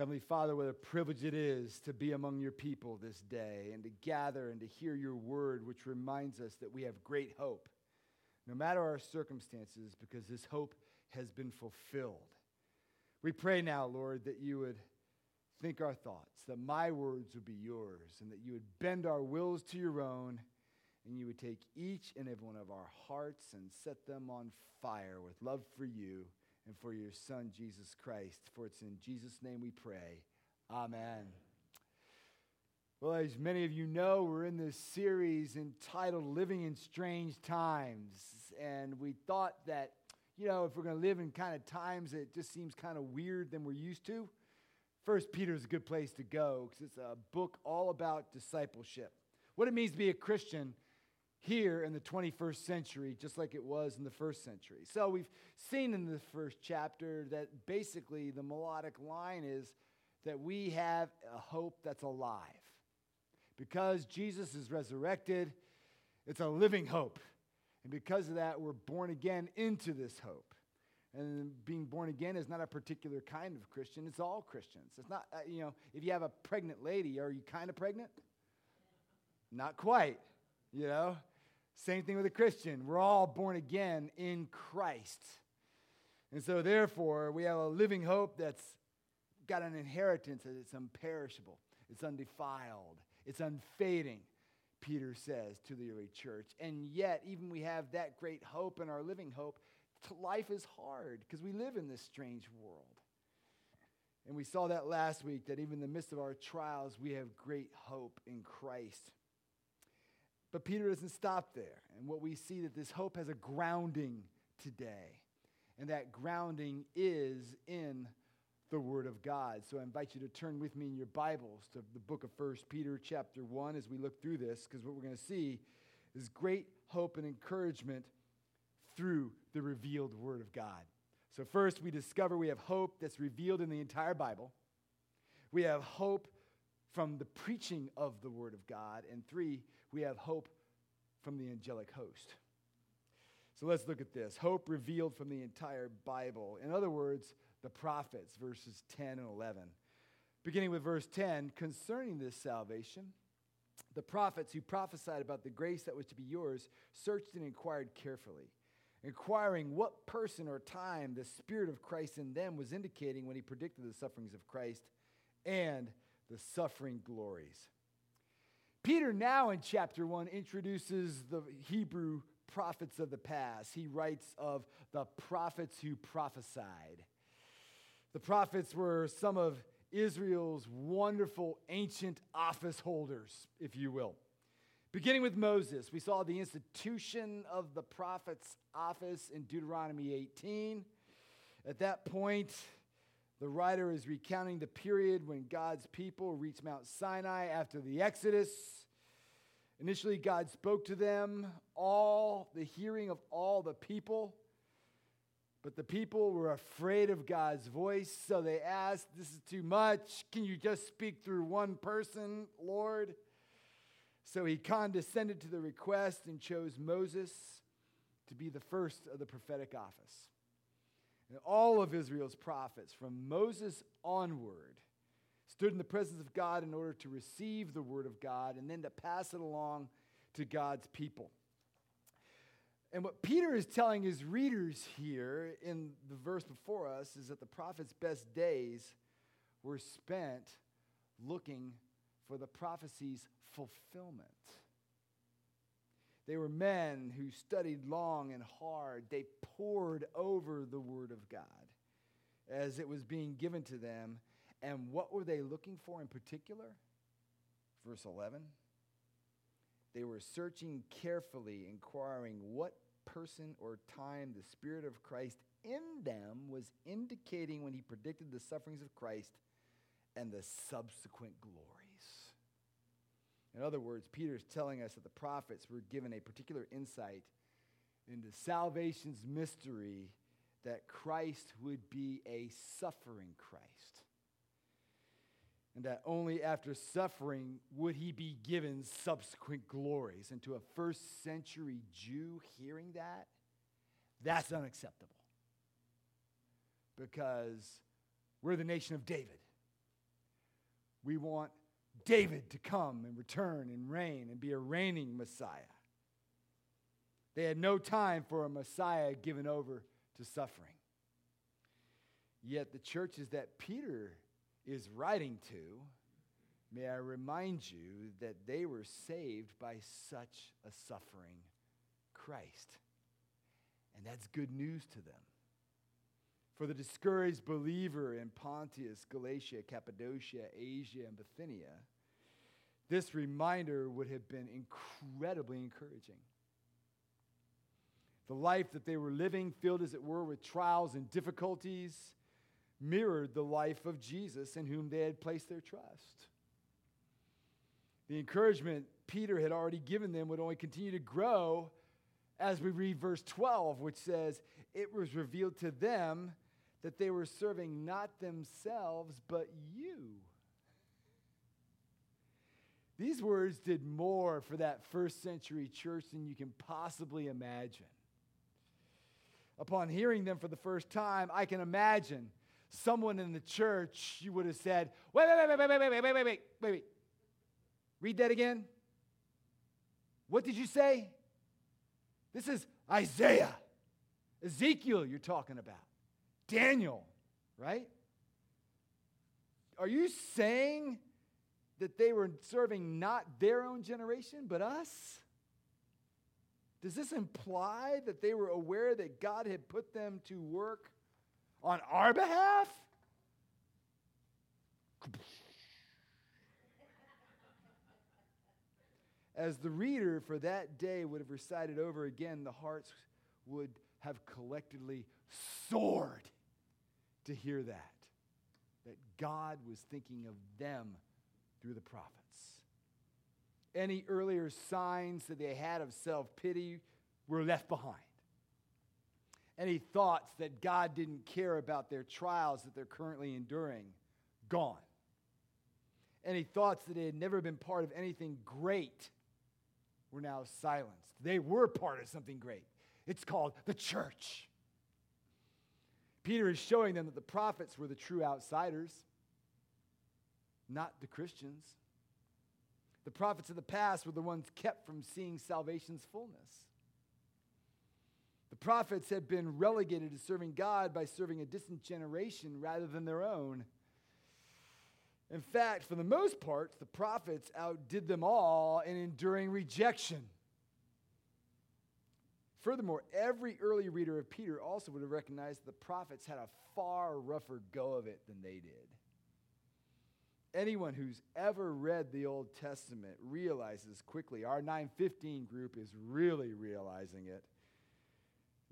Heavenly Father, what a privilege it is to be among your people this day and to gather and to hear your word, which reminds us that we have great hope, no matter our circumstances, because this hope has been fulfilled. We pray now, Lord, that you would think our thoughts, that my words would be yours, and that you would bend our wills to your own, and you would take each and every one of our hearts and set them on fire with love for you and for your Son, Jesus Christ. For it's in Jesus' name we pray. Amen. Well, as many of you know, we're in this series entitled Living in Strange Times. And we thought that, you know, if we're going to live in kind of times that just seems kind of weird than we're used to, First Peter is a good place to go because it's a book all about discipleship. What it means to be a Christian here in the 21st century, just like it was in the first century. So we've seen in the first chapter that basically the melodic line is that we have a hope that's alive. Because Jesus is resurrected, it's a living hope. And because of that, we're born again into this hope. And being born again is not a particular kind of Christian, it's all Christians. It's not, uh, you know, if you have a pregnant lady, are you kind of pregnant? Not quite, you know? Same thing with a Christian. We're all born again in Christ. And so, therefore, we have a living hope that's got an inheritance that it's imperishable, it's undefiled, it's unfading, Peter says to the early church. And yet, even we have that great hope and our living hope, life is hard because we live in this strange world. And we saw that last week that even in the midst of our trials, we have great hope in Christ. But Peter doesn't stop there. And what we see that this hope has a grounding today. And that grounding is in the Word of God. So I invite you to turn with me in your Bibles to the book of 1 Peter, chapter 1, as we look through this, because what we're going to see is great hope and encouragement through the revealed Word of God. So, first, we discover we have hope that's revealed in the entire Bible. We have hope from the preaching of the Word of God. And three, we have hope from the angelic host. So let's look at this hope revealed from the entire Bible. In other words, the prophets, verses 10 and 11. Beginning with verse 10, concerning this salvation, the prophets who prophesied about the grace that was to be yours searched and inquired carefully, inquiring what person or time the Spirit of Christ in them was indicating when he predicted the sufferings of Christ and the suffering glories. Peter, now in chapter 1, introduces the Hebrew prophets of the past. He writes of the prophets who prophesied. The prophets were some of Israel's wonderful ancient office holders, if you will. Beginning with Moses, we saw the institution of the prophet's office in Deuteronomy 18. At that point, the writer is recounting the period when God's people reached Mount Sinai after the Exodus. Initially, God spoke to them, all the hearing of all the people. But the people were afraid of God's voice, so they asked, This is too much. Can you just speak through one person, Lord? So he condescended to the request and chose Moses to be the first of the prophetic office. And all of Israel's prophets, from Moses onward, stood in the presence of God in order to receive the word of God and then to pass it along to God's people. And what Peter is telling his readers here in the verse before us is that the prophet's best days were spent looking for the prophecy's fulfillment. They were men who studied long and hard. They pored over the Word of God as it was being given to them. And what were they looking for in particular? Verse 11. They were searching carefully, inquiring what person or time the Spirit of Christ in them was indicating when he predicted the sufferings of Christ and the subsequent glories. In other words, Peter is telling us that the prophets were given a particular insight into salvation's mystery that Christ would be a suffering Christ. And that only after suffering would he be given subsequent glories. And to a first century Jew hearing that, that's unacceptable. Because we're the nation of David. We want David to come and return and reign and be a reigning Messiah. They had no time for a Messiah given over to suffering. Yet the churches that Peter is writing to, may I remind you that they were saved by such a suffering Christ. And that's good news to them. For the discouraged believer in Pontus, Galatia, Cappadocia, Asia, and Bithynia, this reminder would have been incredibly encouraging. The life that they were living, filled as it were with trials and difficulties, mirrored the life of Jesus in whom they had placed their trust. The encouragement Peter had already given them would only continue to grow as we read verse 12, which says, It was revealed to them that they were serving not themselves, but you. These words did more for that first century church than you can possibly imagine. Upon hearing them for the first time, I can imagine someone in the church, you would have said, wait, wait, wait, wait, wait, wait, wait, wait, wait, wait, wait, wait. Read that again. What did you say? This is Isaiah, Ezekiel, you're talking about, Daniel, right? Are you saying that they were serving not their own generation, but us? Does this imply that they were aware that God had put them to work on our behalf? As the reader for that day would have recited over again, the hearts would have collectively soared to hear that. That God was thinking of them through the prophets. Any earlier signs that they had of self pity were left behind any thoughts that God didn't care about their trials that they're currently enduring, gone. Any thoughts that had never been part of anything great were now silenced. They were part of something great. It's called the church. Peter is showing them that the prophets were the true outsiders, not the Christians. The prophets of the past were the ones kept from seeing salvation's fullness. The prophets had been relegated to serving God by serving a distant generation rather than their own. In fact, for the most part, the prophets outdid them all in enduring rejection. Furthermore, every early reader of Peter also would have recognized that the prophets had a far rougher go of it than they did. Anyone who's ever read the Old Testament realizes quickly, our 915 group is really realizing it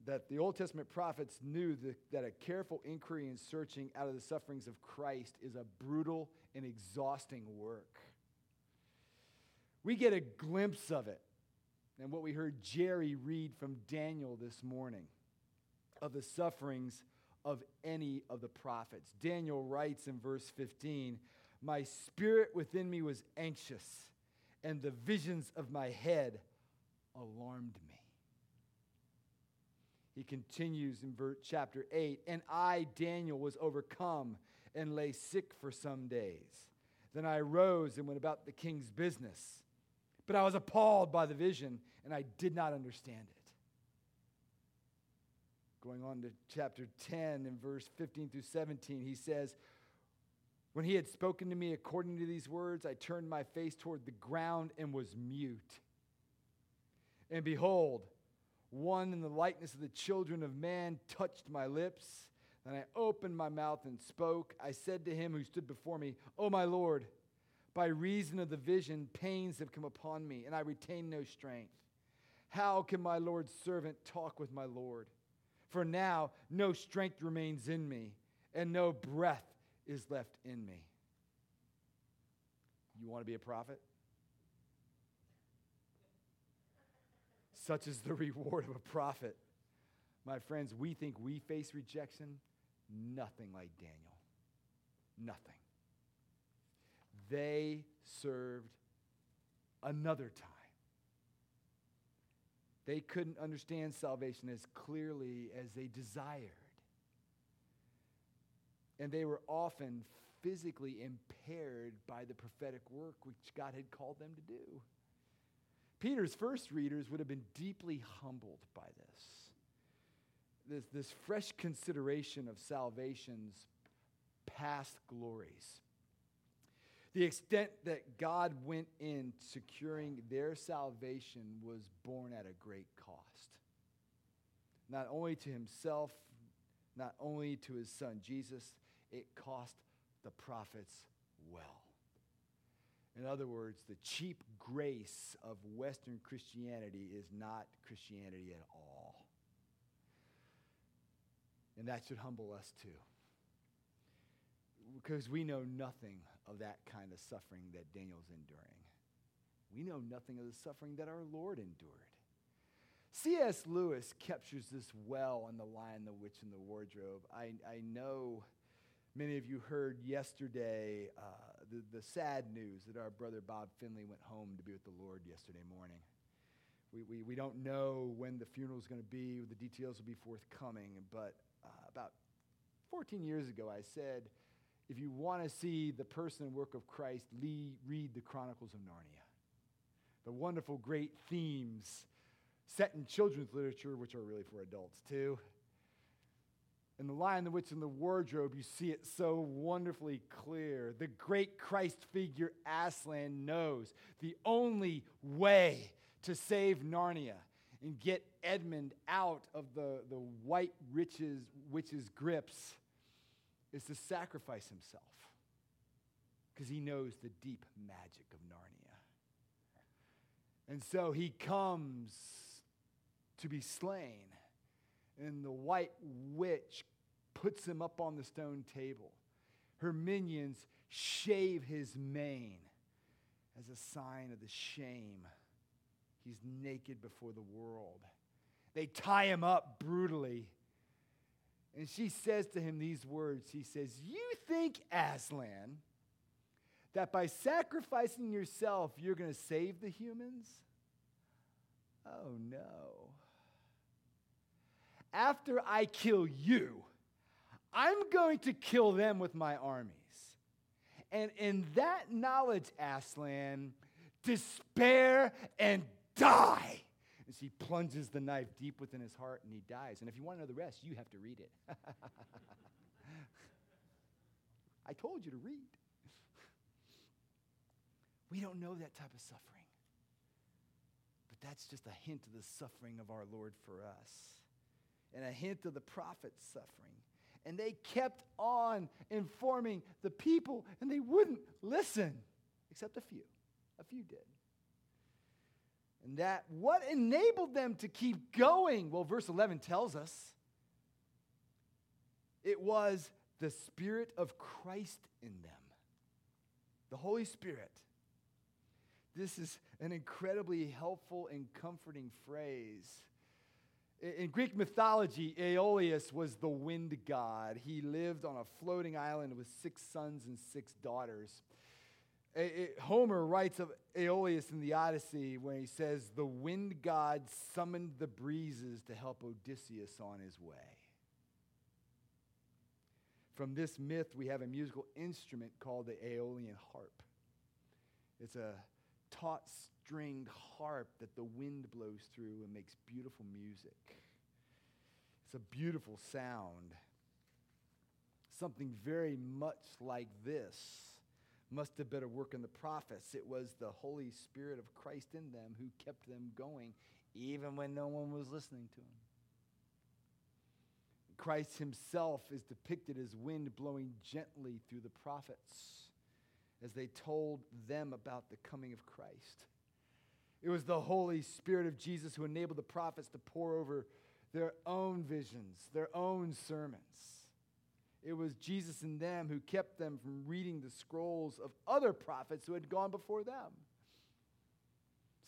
that the Old Testament prophets knew that, a careful inquiry and searching out of the sufferings of Christ is a brutal and exhausting work. We get a glimpse of it and what we heard Jerry read from Daniel this morning of the sufferings of any of the prophets. Daniel writes in verse 15 My spirit within me was anxious, and the visions of my head alarmed me. He continues in chapter 8 And I, Daniel, was overcome and lay sick for some days. Then I rose and went about the king's business. But I was appalled by the vision, and I did not understand it. Going on to chapter 10 and verse 15 through 17, he says, When he had spoken to me according to these words, I turned my face toward the ground and was mute. And behold, one in the likeness of the children of man touched my lips. Then I opened my mouth and spoke. I said to him who stood before me, O my Lord, by reason of the vision, pains have come upon me, and I retain no strength. How can my Lord's servant talk with my Lord? For now no strength remains in me, and no breath is left in me. You want to be a prophet? Such is the reward of a prophet. My friends, we think we face rejection. Nothing like Daniel. Nothing. They served another time. They couldn't understand salvation as clearly as they desired. And they were often physically impaired by the prophetic work which God had called them to do. Peter's first readers would have been deeply humbled by this. This, this fresh consideration of salvation's past glories. The extent that God went in securing their salvation was born at a great cost. Not only to himself, not only to his son Jesus, it cost the prophets well. In other words, the cheap grace of Western Christianity is not Christianity at all. And that should humble us too. Because we know nothing of that kind of suffering that Daniel's enduring. We know nothing of the suffering that our Lord endured. C.S. Lewis captures this well in The Lion, the Witch, and the Wardrobe. I, I know many of you heard yesterday uh, the, the sad news that our brother Bob Finley went home to be with the Lord yesterday morning. We, we, we don't know when the funeral is going to be, the details will be forthcoming, but uh, about 14 years ago, I said, if you want to see the person and work of Christ, Lee, read the Chronicles of Narnia. The wonderful, great themes set in children's literature, which are really for adults too. In The Lion, the Witch, and the Wardrobe, you see it so wonderfully clear. The great Christ figure Aslan knows the only way to save Narnia and get Edmund out of the, the white riches, witch's grips is to sacrifice himself because he knows the deep magic of Narnia. And so he comes to be slain and the white witch puts him up on the stone table. Her minions shave his mane as a sign of the shame. He's naked before the world. They tie him up brutally. And she says to him these words He says, You think, Aslan, that by sacrificing yourself, you're going to save the humans? Oh, no after I kill you, I'm going to kill them with my armies. And in that knowledge, Aslan, despair and die. As he plunges the knife deep within his heart and he dies. And if you want to know the rest, you have to read it. I told you to read. We don't know that type of suffering. But that's just a hint of the suffering of our Lord for us and a hint of the prophet's suffering. And they kept on informing the people, and they wouldn't listen, except a few. A few did. And that what enabled them to keep going? Well, verse 11 tells us it was the Spirit of Christ in them, the Holy Spirit. This is an incredibly helpful and comforting phrase in Greek mythology, Aeolus was the wind god. He lived on a floating island with six sons and six daughters. Homer writes of Aeolus in the Odyssey when he says, The wind god summoned the breezes to help Odysseus on his way. From this myth, we have a musical instrument called the Aeolian harp. It's a taut stringed harp that the wind blows through and makes beautiful music. It's a beautiful sound. Something very much like this must have been a work in the prophets. It was the Holy Spirit of Christ in them who kept them going even when no one was listening to them. Christ himself is depicted as wind blowing gently through the prophets as they told them about the coming of Christ. It was the Holy Spirit of Jesus who enabled the prophets to pore over their own visions, their own sermons. It was Jesus in them who kept them from reading the scrolls of other prophets who had gone before them.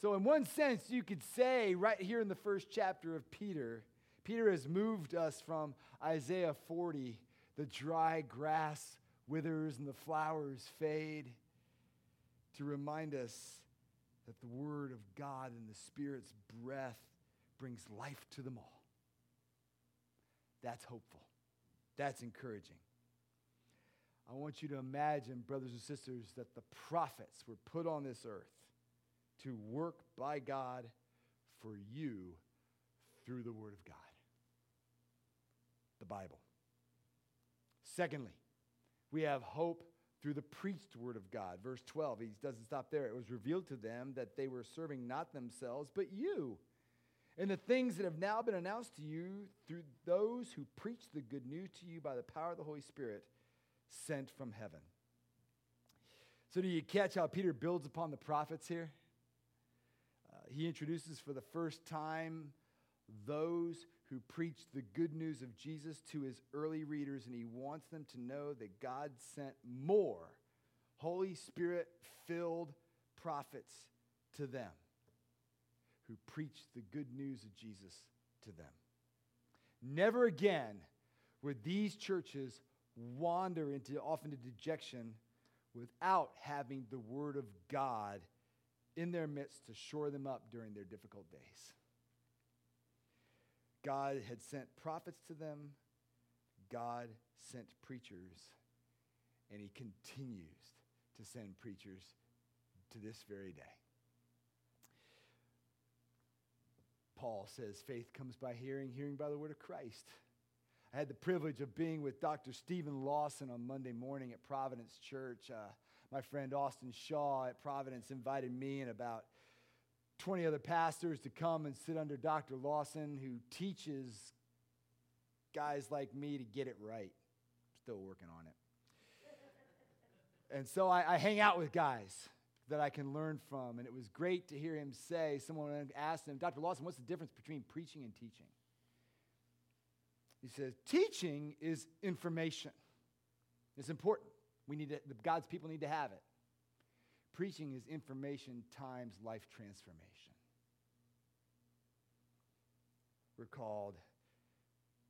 So, in one sense, you could say right here in the first chapter of Peter, Peter has moved us from Isaiah 40, the dry grass withers and the flowers fade, to remind us that the Word of God and the Spirit's breath brings life to them all. That's hopeful. That's encouraging. I want you to imagine, brothers and sisters, that the prophets were put on this earth to work by God for you through the Word of God, the Bible. Secondly, we have hope through the preached Word of God. Verse 12, he doesn't stop there. It was revealed to them that they were serving not themselves, but you. And the things that have now been announced to you through those who preach the good news to you by the power of the Holy Spirit sent from heaven. So, do you catch how Peter builds upon the prophets here? Uh, he introduces for the first time those who preached the good news of Jesus to his early readers, and he wants them to know that God sent more Holy Spirit filled prophets to them who preached the good news of Jesus to them. Never again would these churches wander into often to dejection without having the word of God in their midst to shore them up during their difficult days. God had sent prophets to them, God sent preachers, and he continues to send preachers to this very day. Paul says faith comes by hearing, hearing by the word of Christ. I had the privilege of being with Dr. Steven Lawson on Monday morning at Providence Church. Uh, my friend Austin Shaw at Providence invited me and about 20 other pastors to come and sit under Dr. Lawson, who teaches guys like me to get it right. Still working on it. and so I, I hang out with guys that I can learn from. And it was great to hear him say, someone asked him, Dr. Lawson, what's the difference between preaching and teaching? He says, teaching is information. It's important. We need it, God's people need to have it. Preaching is information times life transformation. We're called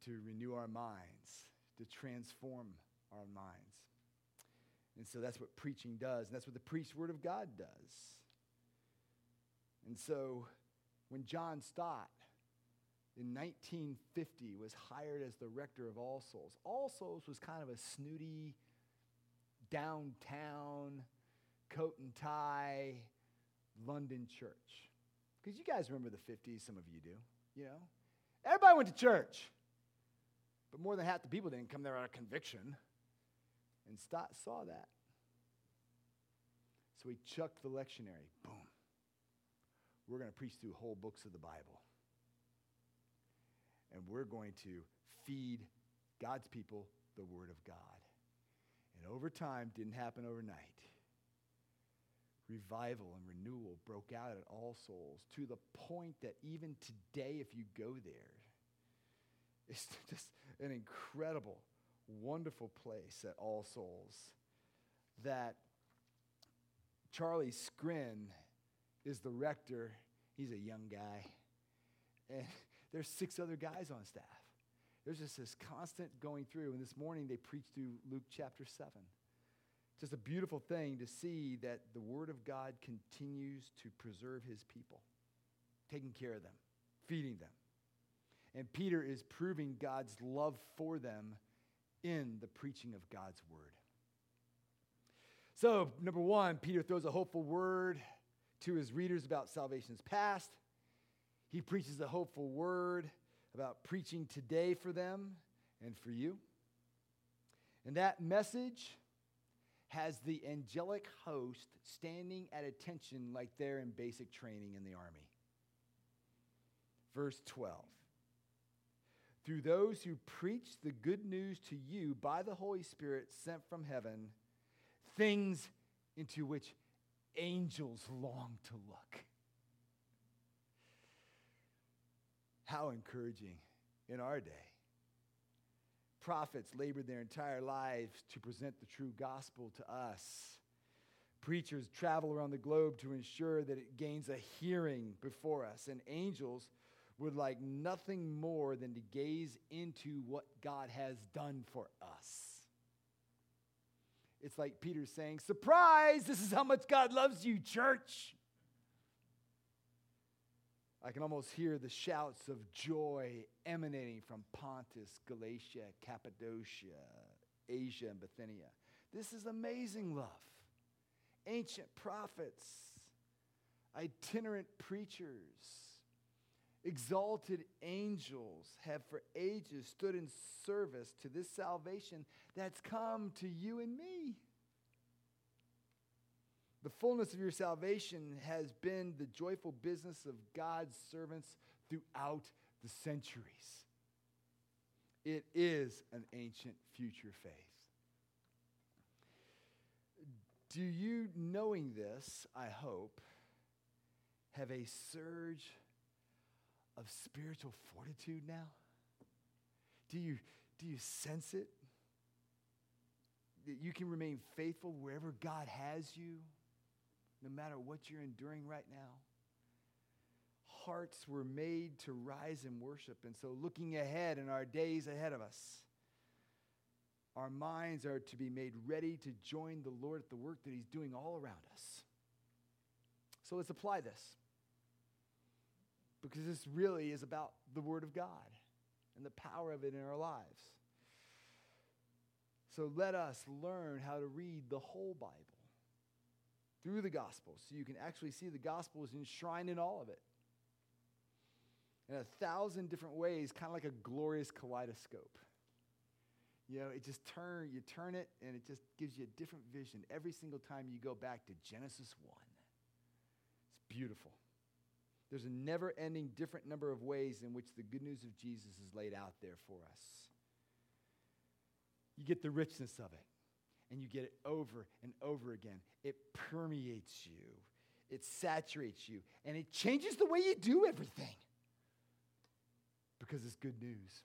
to renew our minds, to transform our minds. And so that's what preaching does, and that's what the preached word of God does. And so when John Stott in 1950 was hired as the rector of All Souls. All Souls was kind of a snooty, downtown, coat and tie London church. Because you guys remember the 50s, some of you do, you know? Everybody went to church, but more than half the people didn't come there out of conviction. And Stott saw that. So he chucked the lectionary. Boom. We're going to preach through whole books of the Bible and we're going to feed God's people the Word of God. And over time, didn't happen overnight. Revival and renewal broke out at All Souls to the point that even today, if you go there, it's just an incredible, wonderful place at All Souls that Charlie Skrine is the rector. He's a young guy. And there's six other guys on staff. There's just this constant going through. And this morning they preached through Luke chapter 7. Just a beautiful thing to see that the Word of God continues to preserve His people, taking care of them, feeding them. And Peter is proving God's love for them in the preaching of God's Word. So, number one, Peter throws a hopeful word to his readers about salvation's past. He preaches a hopeful word about preaching today for them and for you. And that message has the angelic host standing at attention like they're in basic training in the army. Verse 12 Through those who preach the good news to you by the Holy Spirit sent from heaven, things into which angels long to look. How encouraging in our day. Prophets labored their entire lives to present the true gospel to us. Preachers travel around the globe to ensure that it gains a hearing before us. And angels would like nothing more than to gaze into what God has done for us. It's like Peter saying, Surprise! This is how much God loves you, church. I can almost hear the shouts of joy emanating from Pontus, Galatia, Cappadocia, Asia, and Bithynia. This is amazing love. Ancient prophets, itinerant preachers, exalted angels have for ages stood in service to this salvation that's come to you and me. The fullness of your salvation has been the joyful business of God's servants throughout the centuries. It is an ancient future faith. Do you, knowing this, I hope, have a surge of spiritual fortitude now? Do you, do you sense it? That you can remain faithful wherever God has you, no matter what you're enduring right now? Hearts were made to rise in worship. And so, looking ahead in our days ahead of us, our minds are to be made ready to join the Lord at the work that He's doing all around us. So, let's apply this because this really is about the Word of God and the power of it in our lives. So let us learn how to read the whole Bible through the gospel. so you can actually see the Gospel is enshrined in all of it. In a thousand different ways, kind of like a glorious kaleidoscope. You know, it just turn, you turn it and it just gives you a different vision every single time you go back to Genesis 1. It's beautiful. There's a never ending, different number of ways in which the good news of Jesus is laid out there for us. You get the richness of it, and you get it over and over again. It permeates you, it saturates you, and it changes the way you do everything because it's good news.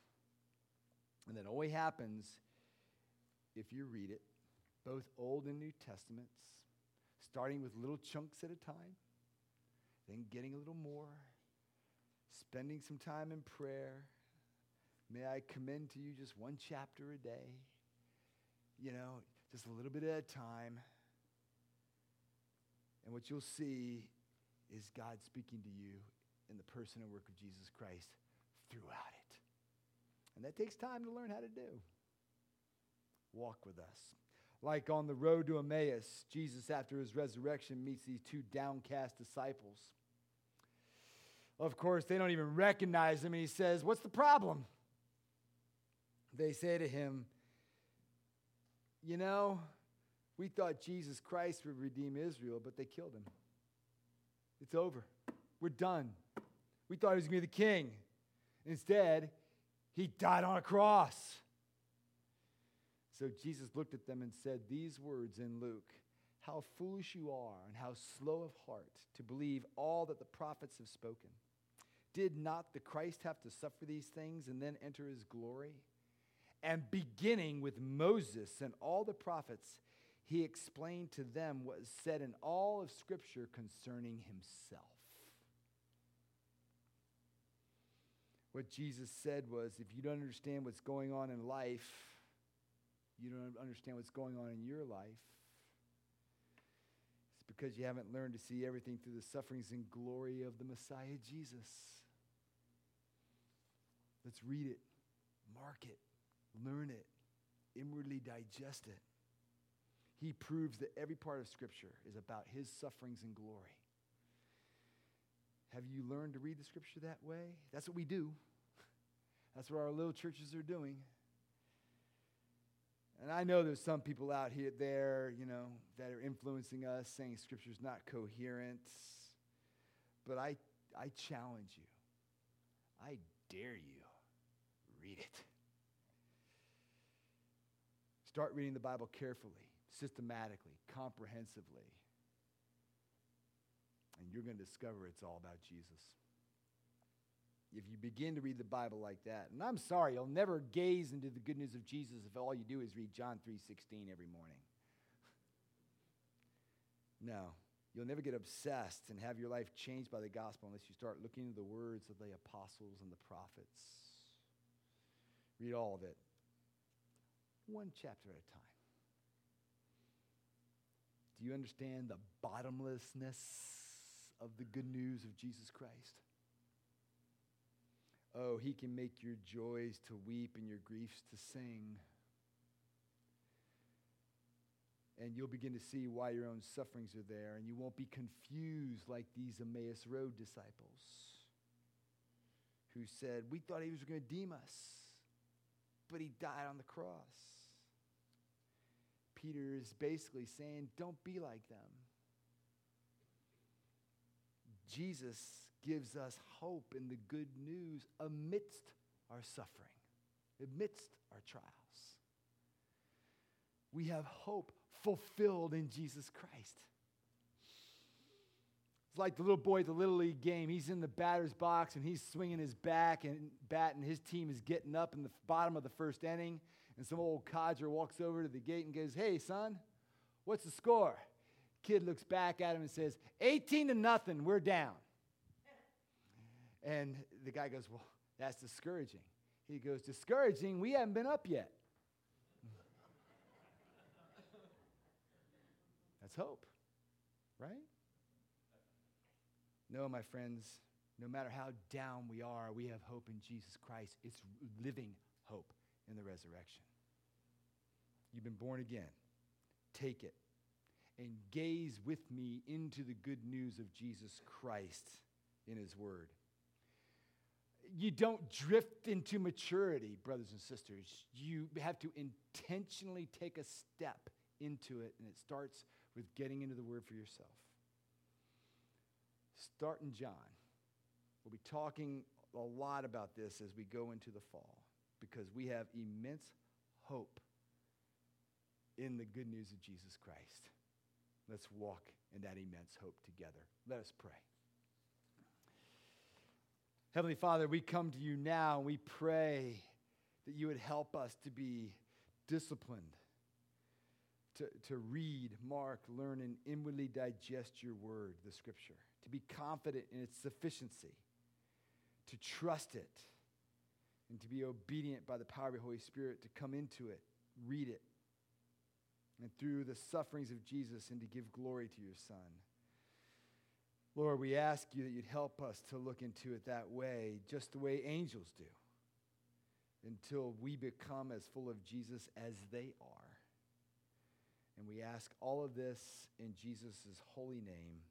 And that only happens if you read it, both Old and New Testaments, starting with little chunks at a time then getting a little more, spending some time in prayer. May I commend to you just one chapter a day, you know, just a little bit at a time. And what you'll see is God speaking to you in the person and work of Jesus Christ throughout it. And that takes time to learn how to do. Walk with us. Like on the road to Emmaus, Jesus, after his resurrection, meets these two downcast disciples. Of course, they don't even recognize him, and he says, What's the problem? They say to him, You know, we thought Jesus Christ would redeem Israel, but they killed him. It's over. We're done. We thought he was going to be the king. Instead, he died on a cross. So Jesus looked at them and said these words in Luke How foolish you are, and how slow of heart to believe all that the prophets have spoken. Did not the Christ have to suffer these things and then enter his glory? And beginning with Moses and all the prophets, he explained to them what is said in all of Scripture concerning himself. What Jesus said was if you don't understand what's going on in life, you don't understand what's going on in your life. It's because you haven't learned to see everything through the sufferings and glory of the Messiah Jesus. Let's read it, mark it, learn it, inwardly digest it. He proves that every part of Scripture is about his sufferings and glory. Have you learned to read the Scripture that way? That's what we do. That's what our little churches are doing. And I know there's some people out here there, you know, that are influencing us, saying Scripture's not coherent. But I, I challenge you. I dare you read it. Start reading the Bible carefully, systematically, comprehensively. And you're going to discover it's all about Jesus. If you begin to read the Bible like that, and I'm sorry, you'll never gaze into the good news of Jesus if all you do is read John 3:16 every morning. no, you'll never get obsessed and have your life changed by the gospel unless you start looking into the words of the apostles and the prophets Read all of it, one chapter at a time. Do you understand the bottomlessness of the good news of Jesus Christ? Oh, he can make your joys to weep and your griefs to sing. and you'll begin to see why your own sufferings are there, and you won't be confused like these Emmaus Road disciples who said, We thought he was going to redeem us, but he died on the cross. Peter is basically saying, Don't be like them. Jesus gives us hope in the good news amidst our suffering, amidst our trials. We have hope fulfilled in Jesus Christ. It's like the little boy at the Little League game. He's in the batter's box and he's swinging his back and bat, and his team is getting up in the bottom of the first inning. And some old codger walks over to the gate and goes, Hey, son, what's the score? Kid looks back at him and says, 18 to nothing, we're down. And the guy goes, Well, that's discouraging. He goes, Discouraging? We haven't been up yet. that's hope, right? No, my friends, no matter how down we are, we have hope in Jesus Christ. It's living hope in the resurrection. You've been born again. Take it and gaze with me into the good news of Jesus Christ in His Word. You don't drift into maturity, brothers and sisters. You have to intentionally take a step into it, and it starts with getting into the Word for yourself. Start in John. We'll be talking a lot about this as we go into the fall because we have immense hope in the good news of Jesus Christ. Let's walk in that immense hope together. Let us pray. Heavenly Father, we come to you now and we pray that you would help us to be disciplined, to, to read, mark, learn, and inwardly digest your word, the scripture, to be confident in its sufficiency, to trust it, and to be obedient by the power of the Holy Spirit to come into it, read it, and through the sufferings of Jesus and to give glory to your Son. Lord, we ask you that you'd help us to look into it that way, just the way angels do, until we become as full of Jesus as they are. And we ask all of this in Jesus' holy name.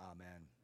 Amen.